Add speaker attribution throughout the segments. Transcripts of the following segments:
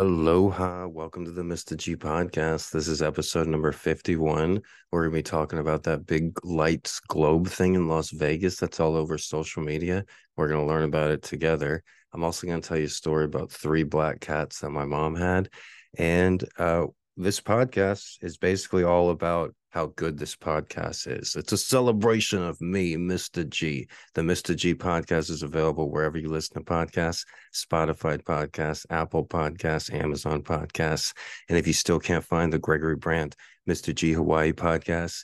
Speaker 1: Aloha, welcome to the Mr. G podcast. This is episode number 51. We're going to be talking about that big lights globe thing in Las Vegas that's all over social media. We're going to learn about it together. I'm also going to tell you a story about three black cats that my mom had. And uh, this podcast is basically all about how good this podcast is. It's a celebration of me, Mr. G. The Mr. G podcast is available wherever you listen to podcasts Spotify podcasts, Apple podcasts, Amazon podcasts. And if you still can't find the Gregory Brandt Mr. G Hawaii podcast,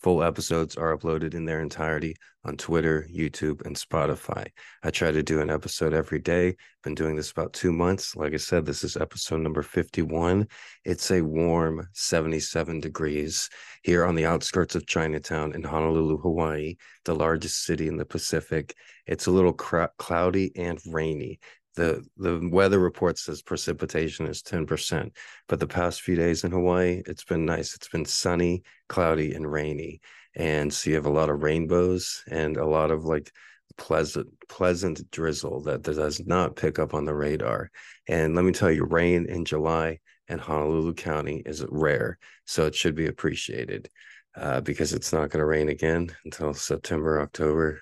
Speaker 1: Full episodes are uploaded in their entirety on Twitter, YouTube, and Spotify. I try to do an episode every day. Been doing this about two months. Like I said, this is episode number 51. It's a warm 77 degrees here on the outskirts of Chinatown in Honolulu, Hawaii, the largest city in the Pacific. It's a little cloudy and rainy the the weather report says precipitation is 10% but the past few days in hawaii it's been nice. It's been sunny cloudy and rainy. And so you have a lot of rainbows and a lot of like pleasant pleasant drizzle that does not pick up on the radar. And let me tell you rain in july in honolulu county is rare so it should be appreciated uh, because it's not going to rain again until september october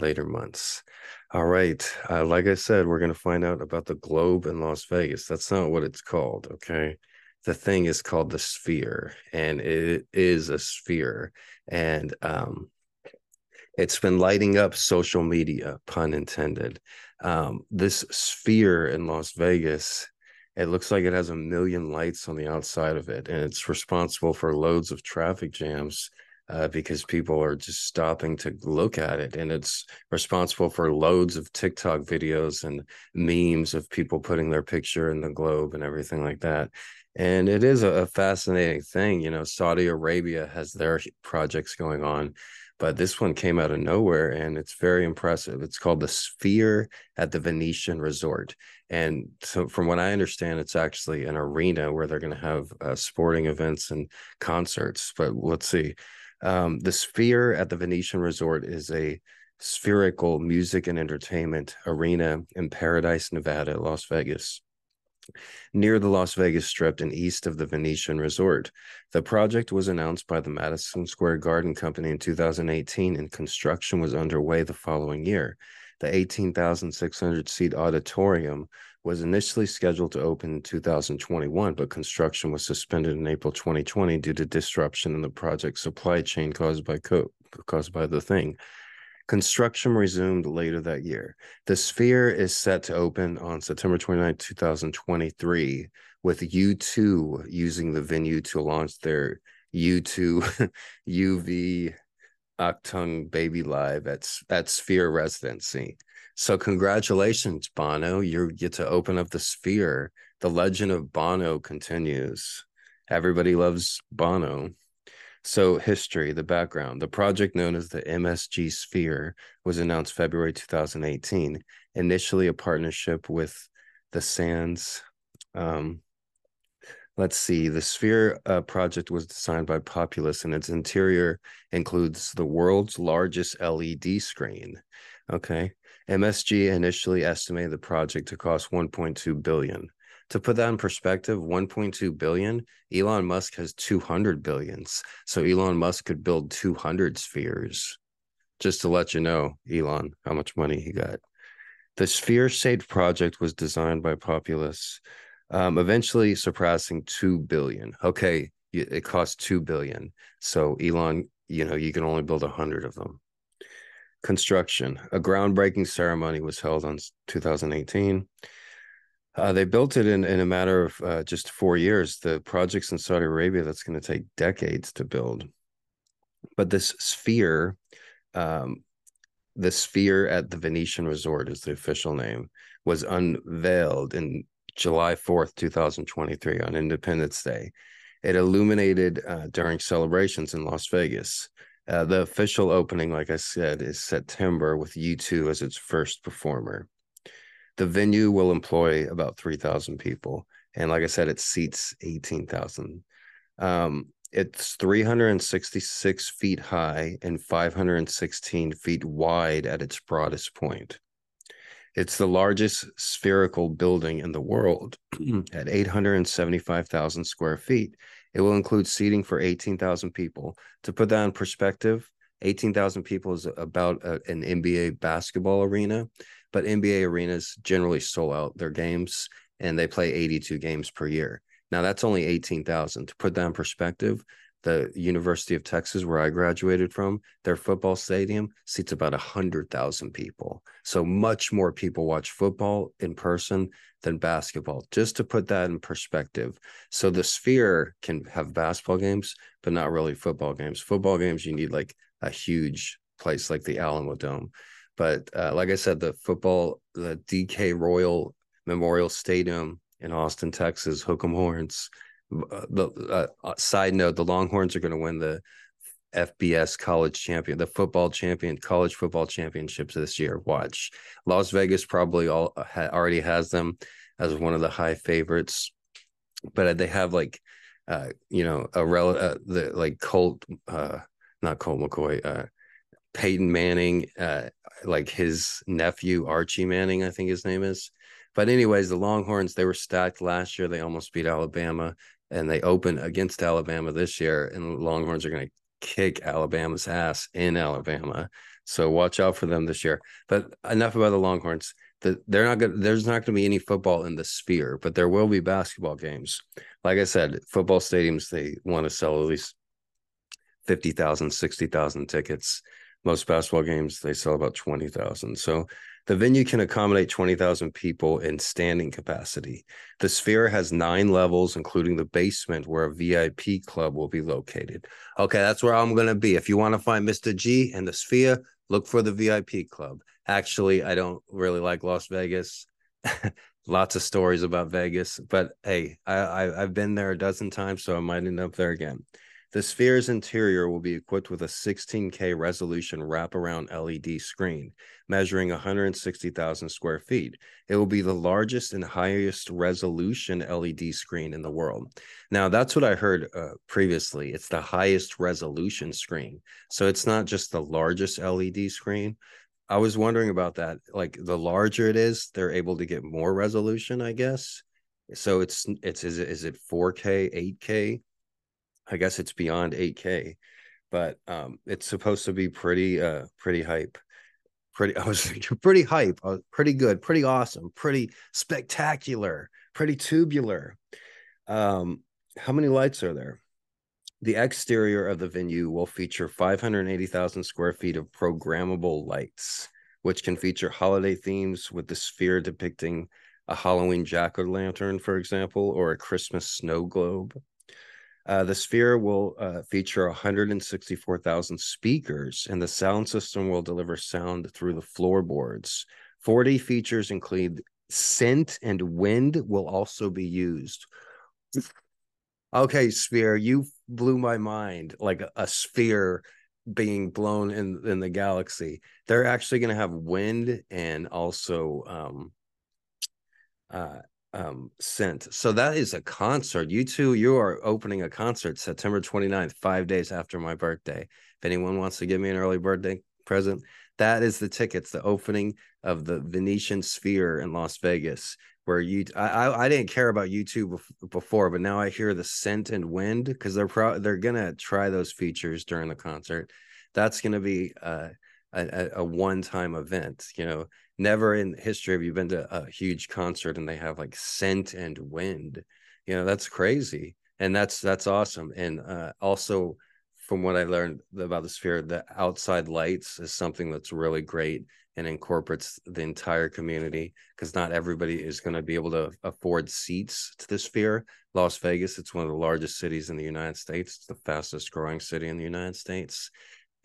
Speaker 1: later months all right. Uh, like I said, we're going to find out about the globe in Las Vegas. That's not what it's called. Okay. The thing is called the sphere, and it is a sphere. And um, it's been lighting up social media, pun intended. Um, this sphere in Las Vegas, it looks like it has a million lights on the outside of it, and it's responsible for loads of traffic jams uh, because people are just stopping to look at it. And it's responsible for loads of TikTok videos and memes of people putting their picture in the globe and everything like that. And it is a, a fascinating thing. You know, Saudi Arabia has their projects going on, but this one came out of nowhere and it's very impressive. It's called the Sphere at the Venetian Resort. And so, from what I understand, it's actually an arena where they're going to have uh, sporting events and concerts. But let's see. Um, the Sphere at the Venetian Resort is a spherical music and entertainment arena in Paradise, Nevada, Las Vegas. Near the Las Vegas Strip and east of the Venetian Resort. The project was announced by the Madison Square Garden Company in 2018, and construction was underway the following year. The 18,600 seat auditorium was initially scheduled to open in 2021, but construction was suspended in April 2020 due to disruption in the project supply chain caused by co- caused by the thing. Construction resumed later that year. The Sphere is set to open on September 29, 2023, with U2 using the venue to launch their U2 UV Achtung Baby Live at, at Sphere Residency. So congratulations, Bono. You get to open up the sphere. The legend of Bono continues. Everybody loves Bono. So, history, the background. The project known as the MSG Sphere was announced February 2018, initially a partnership with the Sands. Um, let's see, the Sphere uh, project was designed by Populous, and its interior includes the world's largest LED screen. Okay. MSG initially estimated the project to cost 1.2 billion. To put that in perspective, 1.2 billion, Elon Musk has 200 billions. So Elon Musk could build 200 spheres. Just to let you know, Elon, how much money he got. The Sphere Shaped project was designed by Populous, um, eventually surpassing 2 billion. Okay, it cost 2 billion. So Elon, you know, you can only build 100 of them construction. A groundbreaking ceremony was held on 2018. Uh, they built it in, in a matter of uh, just four years. The projects in Saudi Arabia that's going to take decades to build. But this sphere, um, the sphere at the Venetian Resort is the official name, was unveiled in July 4th, 2023, on Independence Day. It illuminated uh, during celebrations in Las Vegas. Uh, the official opening, like I said, is September with U2 as its first performer. The venue will employ about 3,000 people. And like I said, it seats 18,000. Um, it's 366 feet high and 516 feet wide at its broadest point. It's the largest spherical building in the world at 875,000 square feet. It will include seating for 18,000 people. To put that in perspective, 18,000 people is about a, an NBA basketball arena, but NBA arenas generally sold out their games and they play 82 games per year. Now that's only 18,000. To put that in perspective, the University of Texas, where I graduated from, their football stadium seats about 100,000 people. So much more people watch football in person than basketball, just to put that in perspective. So the sphere can have basketball games, but not really football games. Football games, you need like a huge place like the Alamo Dome. But uh, like I said, the football, the DK Royal Memorial Stadium in Austin, Texas, Hook'em Horns the uh, uh, side note: the Longhorns are going to win the FBS college champion, the football champion, college football championships this year. Watch Las Vegas probably all uh, ha, already has them as one of the high favorites, but they have like, uh, you know, a rel uh, the like Colt, uh, not Colt McCoy, uh, Peyton Manning, uh, like his nephew Archie Manning, I think his name is. But anyways, the Longhorns they were stacked last year. They almost beat Alabama and they open against Alabama this year, and Longhorns are going to kick Alabama's ass in Alabama. So watch out for them this year. But enough about the Longhorns. The, they're not good. There's not going to be any football in the sphere, but there will be basketball games. Like I said, football stadiums they want to sell at least 50,000, 60,000 tickets. Most basketball games they sell about 20,000. So the venue can accommodate 20,000 people in standing capacity. The Sphere has nine levels, including the basement where a VIP club will be located. Okay, that's where I'm going to be. If you want to find Mr. G and the Sphere, look for the VIP club. Actually, I don't really like Las Vegas. Lots of stories about Vegas, but hey, I, I, I've been there a dozen times, so I might end up there again. The sphere's interior will be equipped with a 16K resolution wraparound LED screen, measuring 160,000 square feet. It will be the largest and highest resolution LED screen in the world. Now, that's what I heard uh, previously. It's the highest resolution screen. So it's not just the largest LED screen. I was wondering about that. Like the larger it is, they're able to get more resolution, I guess. So it's it's is it is it 4K, 8K? I guess it's beyond 8K, but um, it's supposed to be pretty uh pretty hype. Pretty I was pretty hype, uh, pretty good, pretty awesome, pretty spectacular, pretty tubular. Um, how many lights are there? The exterior of the venue will feature 580,000 square feet of programmable lights, which can feature holiday themes with the sphere depicting a Halloween jack o' lantern, for example, or a Christmas snow globe. Uh, the Sphere will uh, feature 164,000 speakers, and the sound system will deliver sound through the floorboards. 4D features include scent and wind will also be used. Okay, Sphere, you blew my mind like a, sphere being blown in in the galaxy. They're actually going to have wind and also um, uh, um scent. So that is a concert. U2, you are opening a concert September 29th, five days after my birthday. If anyone wants to give me an early birthday present, that is the tickets, the opening of the Venetian Sphere in Las Vegas. Where you, I, I, I didn't care about U2 before, but now I hear the scent and wind because they're pro, they're gonna try those features during the concert. That's gonna be uh, a, a one-time event. You know, never in history have you been to a huge concert and they have like scent and wind you know that's crazy and that's that's awesome and uh, also from what i learned about the sphere the outside lights is something that's really great and incorporates the entire community because not everybody is going to be able to afford seats to the sphere las vegas it's one of the largest cities in the united states it's the fastest growing city in the united states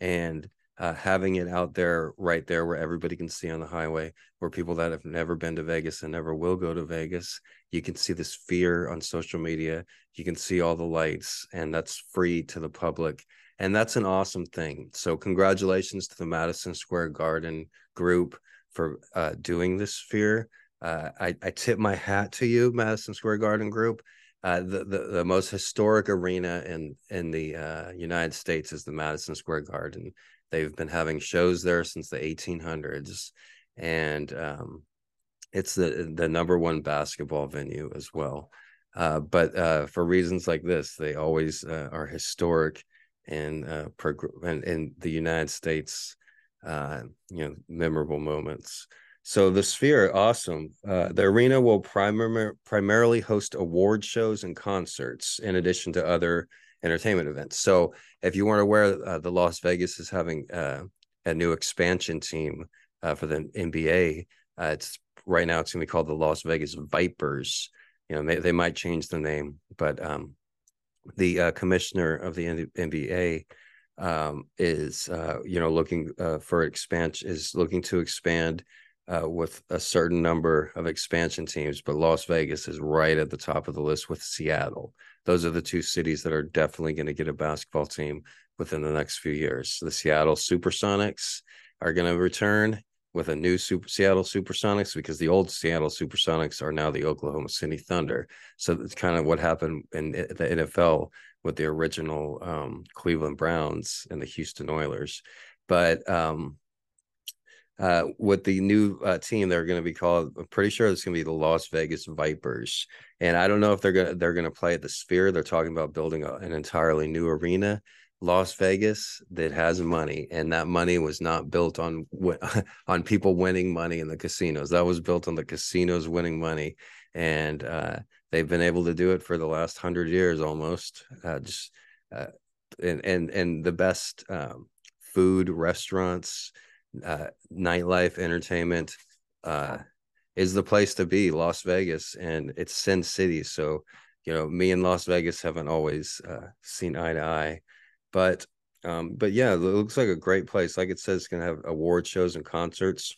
Speaker 1: and uh, having it out there right there where everybody can see on the highway where people that have never been to vegas and never will go to vegas you can see the sphere on social media. You can see all the lights and that's free to the public. And that's an awesome thing. So congratulations to the madison square garden group for uh, doing this sphere uh, I, I tip my hat to you madison square garden group. Uh, the, the, the most historic arena in in the uh, United States is the Madison Square Garden, They've been having shows there since the 1800s, and um, it's the the number one basketball venue as well. Uh, but uh, for reasons like this, they always uh, are historic and uh, prog- and in the United States, uh, you know, memorable moments. So the Sphere, awesome. Uh, the arena will primar- primarily host award shows and concerts, in addition to other entertainment events. So if you weren't aware, uh, the Las Vegas is having uh, a new expansion team uh, for the NBA. Uh, it's right now it's going to be called the Las Vegas Vipers. You know, they, they might change the name, but um, the uh, commissioner of the NBA um, is, uh, you know, looking for expansion, is looking to expand with a certain number of expansion teams, but Las Vegas is right at the top of the list with Seattle. Those are the two cities that are definitely going to get a basketball team within the next few years. The Seattle Supersonics are going to return, with a new super Seattle Supersonics because the old Seattle Supersonics are now the Oklahoma City Thunder. So it's kind of what happened in the NFL with the original um, Cleveland Browns and the Houston Oilers. But um, uh, with the new uh, team, they're going to be called. I'm pretty sure it's going to be the Las Vegas Vipers, and I don't know if they're going to they're going to play at the Sphere. They're talking about building a, an entirely new arena. Las Vegas that has money, and that money was not built on on people winning money in the casinos. That was built on the casinos winning money, and uh, they've been able to do it for the last hundred years almost. Uh, just uh, and and and the best um, food, restaurants, uh, nightlife, entertainment uh, is the place to be. Las Vegas, and it's Sin City, so you know me and Las Vegas haven't always uh, seen eye to eye but um, but yeah, it looks like a great place. Like it says, it's gonna have award shows and concerts.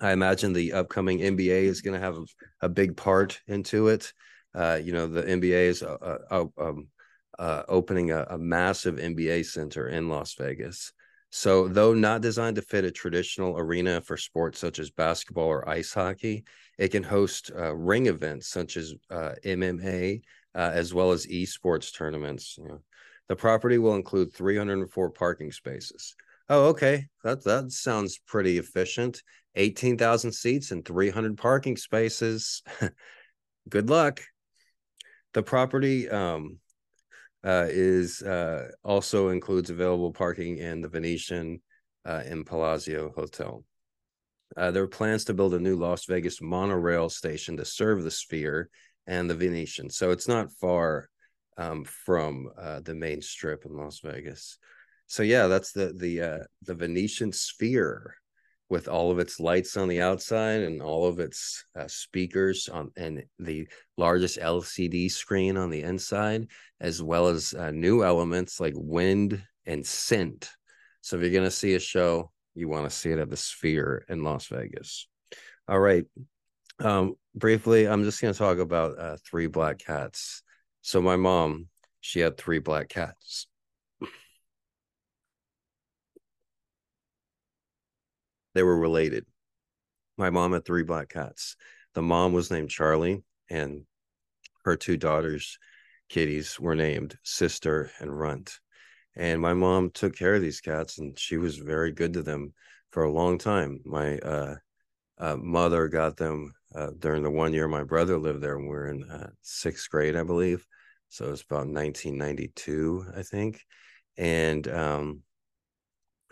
Speaker 1: I imagine the upcoming NBA is going to have a, a, big part into it. Uh, you know, the NBA is uh, uh, um, uh, opening a, a, massive NBA center in Las Vegas. So, though not designed to fit a traditional arena for sports such as basketball or ice hockey, it can host uh, ring events such as uh, MMA, as well as esports tournaments. You know, the property will include 304 parking spaces. Oh, okay. That that sounds pretty efficient. 18,000 seats and 300 parking spaces. Good luck. The property um, uh, is uh, also includes available parking in the Venetian uh, in Palazzo Hotel. Uh, there are plans to build a new Las Vegas monorail station to serve the Sphere and the Venetian. So it's not far um, from uh, the main strip in Las Vegas. So yeah, that's the the uh, the Venetian Sphere with all of its lights on the outside and all of its uh, speakers on and the largest LCD screen on the inside, as well as uh, new elements like wind and scent. So if you're gonna see a show, you want to see it at the Sphere in Las Vegas. All right. Um, briefly, I'm just gonna talk about uh, three black cats. So my mom, she had three black cats. They were related. My mom had three black cats. The mom was named Charlie, and her two daughters, kitties, were named Sister and Runt. And my mom took care of these cats, and she was very good to them for a long time. My uh, uh, mother got them uh, during the one year my brother lived there, and we were in uh, sixth grade, I believe. So it's about 1992, I think, and um,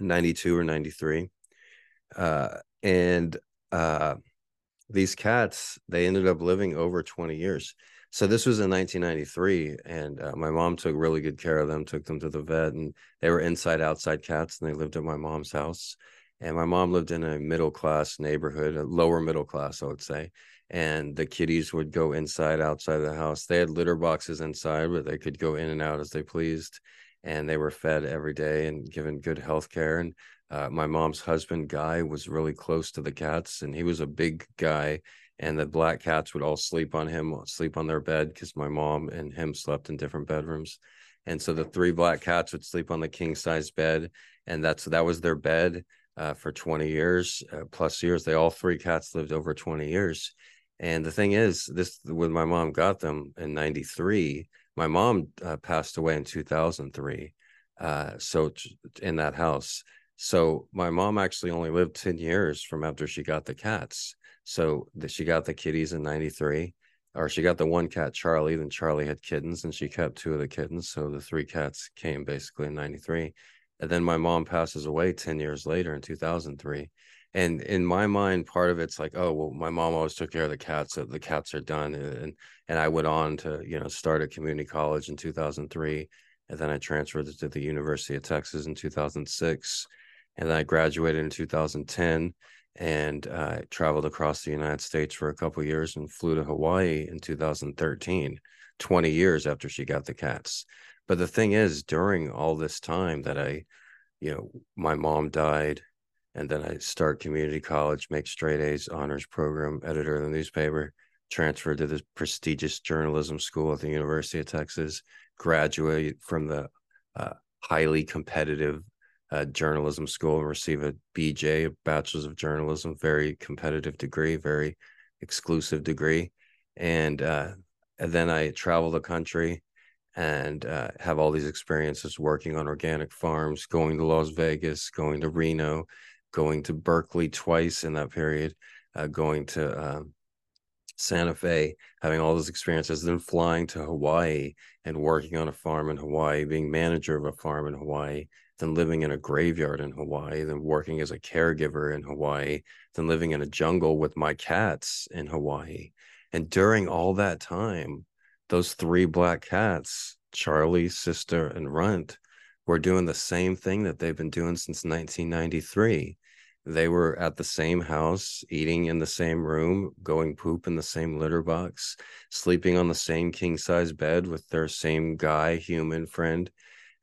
Speaker 1: 92 or 93. Uh, and uh, these cats, they ended up living over 20 years. So this was in 1993, and uh, my mom took really good care of them, took them to the vet, and they were inside outside cats, and they lived at my mom's house. And my mom lived in a middle class neighborhood, a lower middle class, I would say and the kitties would go inside outside the house they had litter boxes inside but they could go in and out as they pleased and they were fed every day and given good health care and uh, my mom's husband guy was really close to the cats and he was a big guy and the black cats would all sleep on him sleep on their bed because my mom and him slept in different bedrooms. And so the three black cats would sleep on the king size bed and that's that was their bed uh, for 20 years uh, plus years. They all three cats lived over 20 years. And the thing is, this when my mom got them in '93, my mom uh, passed away in 2003. Uh, so in that house, so my mom actually only lived 10 years from after she got the cats. So the, she got the kitties in 93 or she got the one cat Charlie, then Charlie had kittens and she kept two of the kittens. So the three cats came basically in 93. And then my mom passes away 10 years later in 2003. And in my mind, part of it's like, oh, well, my mom always took care of the cats, so the cats are done. And and I went on to, you know, start a community college in 2003. And then I transferred to the University of Texas in 2006. And then I graduated in 2010 and uh, traveled across the United States for a couple years and flew to Hawaii in 2013, 20 years after she got the cats. But the thing is, during all this time that I, you know, my mom died, and then I start community college, make straight A's honors program, editor of the newspaper, transferred to the prestigious journalism school at the University of Texas, graduate from the uh, highly competitive uh, journalism school and receive a BJ, a Bachelor's of Journalism, very competitive degree, very exclusive degree, and uh, and then I travel the country and uh, have all these experiences working on organic farms, going to Las Vegas, going to Reno, going to Berkeley twice in that period, uh, going to um, Santa Fe, having all those experiences, then flying to Hawaii and working on a farm in Hawaii, being manager of a farm in Hawaii, then living in a graveyard in Hawaii, than working as a caregiver in Hawaii, than living in a jungle with my cats in Hawaii. And during all that time, those three black cats, Charlie, Sister, and Runt, were doing the same thing that they've been doing since 1993. They were at the same house, eating in the same room, going poop in the same litter box, sleeping on the same king size bed with their same guy, human friend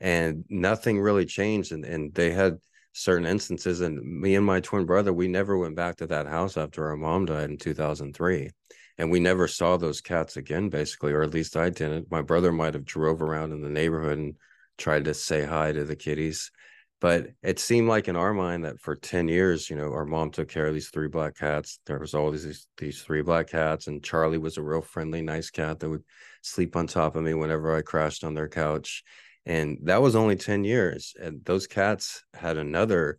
Speaker 1: and nothing really changed and, and they had certain instances and me and my twin brother we never went back to that house after our mom died in 2003 and we never saw those cats again basically or at least i didn't. My brother might have drove around in the neighborhood and tried to say hi to the kitties but it seemed like in our mind that for 10 years you know our mom took care of these three black cats. There was always these, these three black cats and charlie was a real friendly nice cat that would sleep on top of me whenever i crashed on their couch and that was only 10 years and those cats had another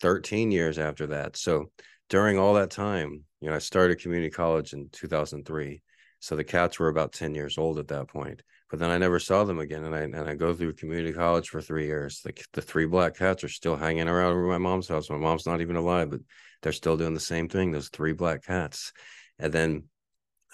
Speaker 1: 13 years after that. So during all that time you know i started community college in 2003 so the cats were about 10 years old at that point but then i never saw them again and i and i go through community college for three years. The, the three black cats are still hanging around over my mom's house. My mom's not even alive but they're still doing the same thing those three black cats. And then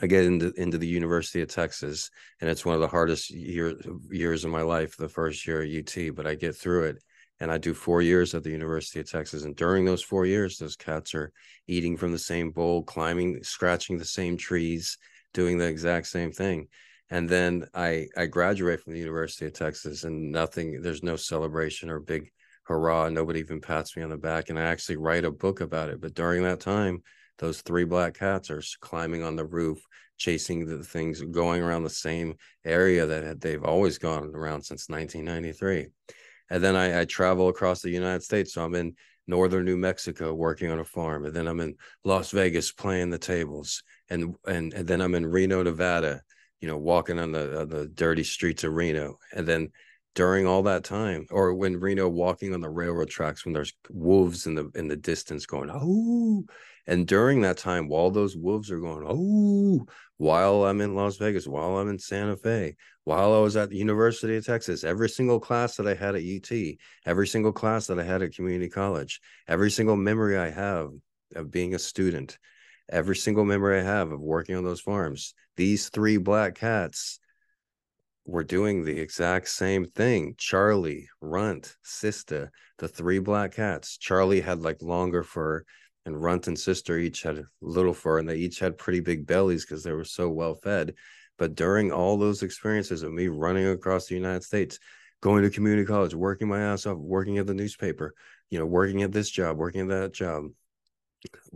Speaker 1: I get into into the University of Texas, and it's one of the hardest year, years of my life. The first year at UT, but I get through it, and I do four years at the University of Texas. And during those four years, those cats are eating from the same bowl, climbing, scratching the same trees, doing the exact same thing. And then I I graduate from the University of Texas, and nothing. There's no celebration or big hurrah. Nobody even pats me on the back, and I actually write a book about it. But during that time those three black cats are climbing on the roof chasing the things going around the same area that they've always gone around since 1993 and then I, I, travel across the united states so i'm in northern new mexico working on a farm and then i'm in las vegas playing the tables and and, and then i'm in reno nevada you know walking on the on the dirty streets of reno and then during all that time or when reno walking on the railroad tracks when there's wolves in the in the distance going oh and during that time, while those wolves are going, oh, while I'm in Las Vegas, while I'm in Santa Fe, while I was at the University of Texas, every single class that I had at UT, every single class that I had at community college, every single memory I have of being a student, every single memory I have of working on those farms, these three black cats were doing the exact same thing. Charlie, Runt, Sista, the three black cats. Charlie had like longer fur and Runt and Sister each had little fur, and they each had pretty big bellies because they were so well fed. But during all those experiences of me running across the United States, going to community college, working my ass off, working at the newspaper, you know, working at this job, working at that job,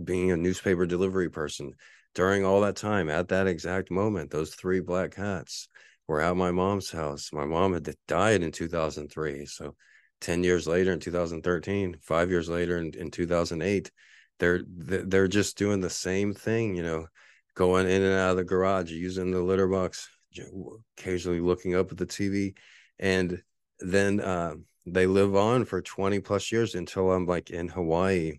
Speaker 1: being a newspaper delivery person, during all that time, at that exact moment, those three black cats were at my mom's house. My mom had died in 2003. So 10 years later in 2013, five years later in, in 2008, they're they're just doing the same thing you know going in and out of the garage using the litter box occasionally looking up at the tv and then uh, they live on for 20 plus years until i'm like in hawaii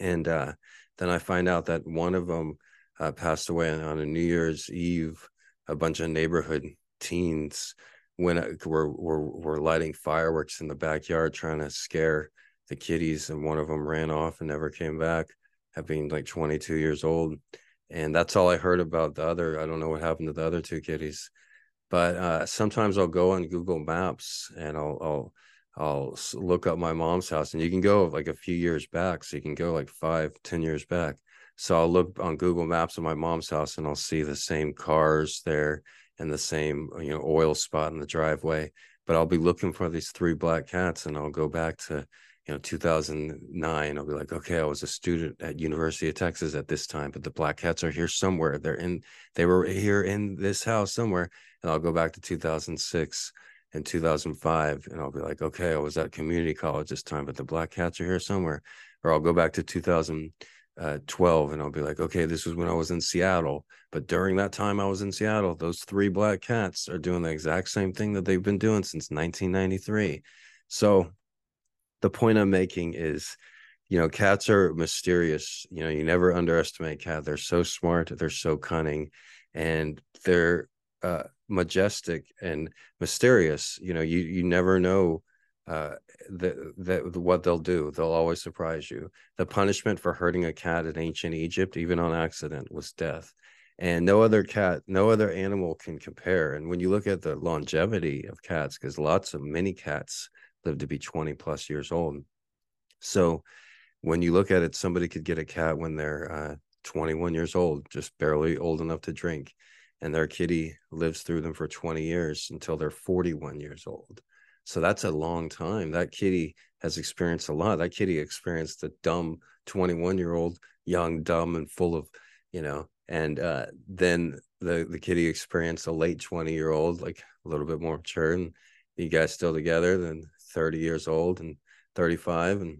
Speaker 1: and uh, Then I find out that one of them uh, passed away on a New Year's Eve. A bunch of neighborhood teens when were, were were lighting fireworks in the backyard trying to scare the kitties, and one of them ran off and never came back, being like 22 years old. And that's all I heard about the other. I don't know what happened to the other two kitties, but uh, sometimes I'll go on Google Maps and I'll I'll I'll look up my mom's house, and you can go like a few years back, so you can go like five, ten years back. So I'll look on Google Maps of my mom's house, and I'll see the same cars there and the same you know oil spot in the driveway. But I'll be looking for these three black cats, and I'll go back to you know 2009 i'll be like okay i was a student at university of texas at this time but the black cats are here somewhere. They're in they were here in this house somewhere. And i'll go back to 2006 and 2005 and i'll be like okay i was at community college this time but the black cats are here somewhere. Or i'll go back to 2012 and i'll be like okay this was when i was in seattle but during that time i was in seattle those three black cats are doing the exact same thing that they've been doing since 1993 so the point I'm making is, you know, cats are mysterious. You know, you never underestimate cat. They're so smart. They're so cunning, and they're uh, majestic and mysterious. You know, you you never know uh that that what they'll do they'll always surprise you the punishment for hurting a cat in ancient egypt even on accident was death and no other cat no other animal can compare and when you look at the longevity of cats because lots of many cats live to be 20 plus years old. So when you look at it, somebody could get a cat when they're uh, 21 years old, just barely old enough to drink, and their kitty lives through them for 20 years until they're 41 years old. So that's a long time. That kitty has experienced a lot. That kitty experienced a dumb 21 year old, young, dumb, and full of, you know, and uh, then the the kitty experienced a late 20 year old, like a little bit more mature, and you guys still together. Then 30 years old and 35 and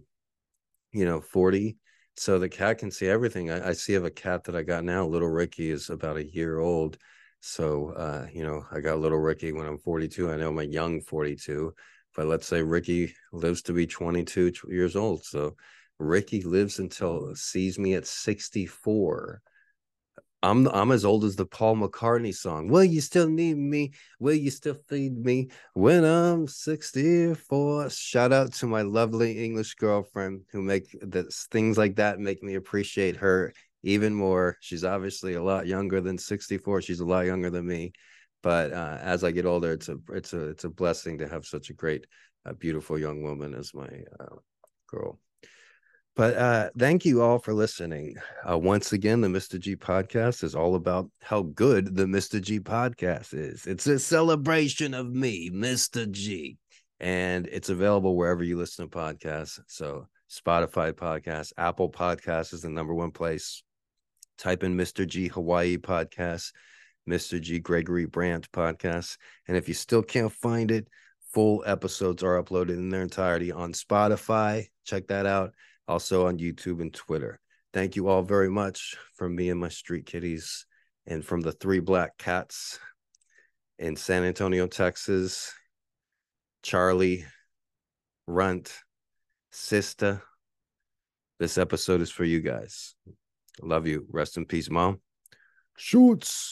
Speaker 1: you know 40 so the cat can see everything I, I, see of a cat that i got now little ricky is about a year old so uh you know i got a little ricky when i'm 42 i know i'm a young 42 but let's say ricky lives to be 22 years old so ricky lives until sees me at 64 I'm I'm as old as the Paul McCartney song. Will you still need me? Will you still feed me when I'm 64? Shout out to my lovely English girlfriend who make this things like that make me appreciate her even more. She's obviously a lot younger than 64. She's a lot younger than me. But uh, as I get older, it's a it's a it's a blessing to have such a great, uh, beautiful young woman as my uh, girl. But uh, thank you all for listening. Uh, once again, the Mr. G podcast is all about how good the Mr. G podcast is. It's a celebration of me, Mr. G, and it's available wherever you listen to podcasts. So, Spotify podcast, Apple Podcast is the number one place. Type in Mr. G Hawaii podcast, Mr. G Gregory Brandt podcast. And if you still can't find it, full episodes are uploaded in their entirety on Spotify. Check that out also on YouTube and Twitter. Thank you all very much from me and my street kitties and from the three black cats in San Antonio, Texas, Charlie, Runt, Sister. This episode is for you guys. Love you. Rest in peace, mom. Shoots.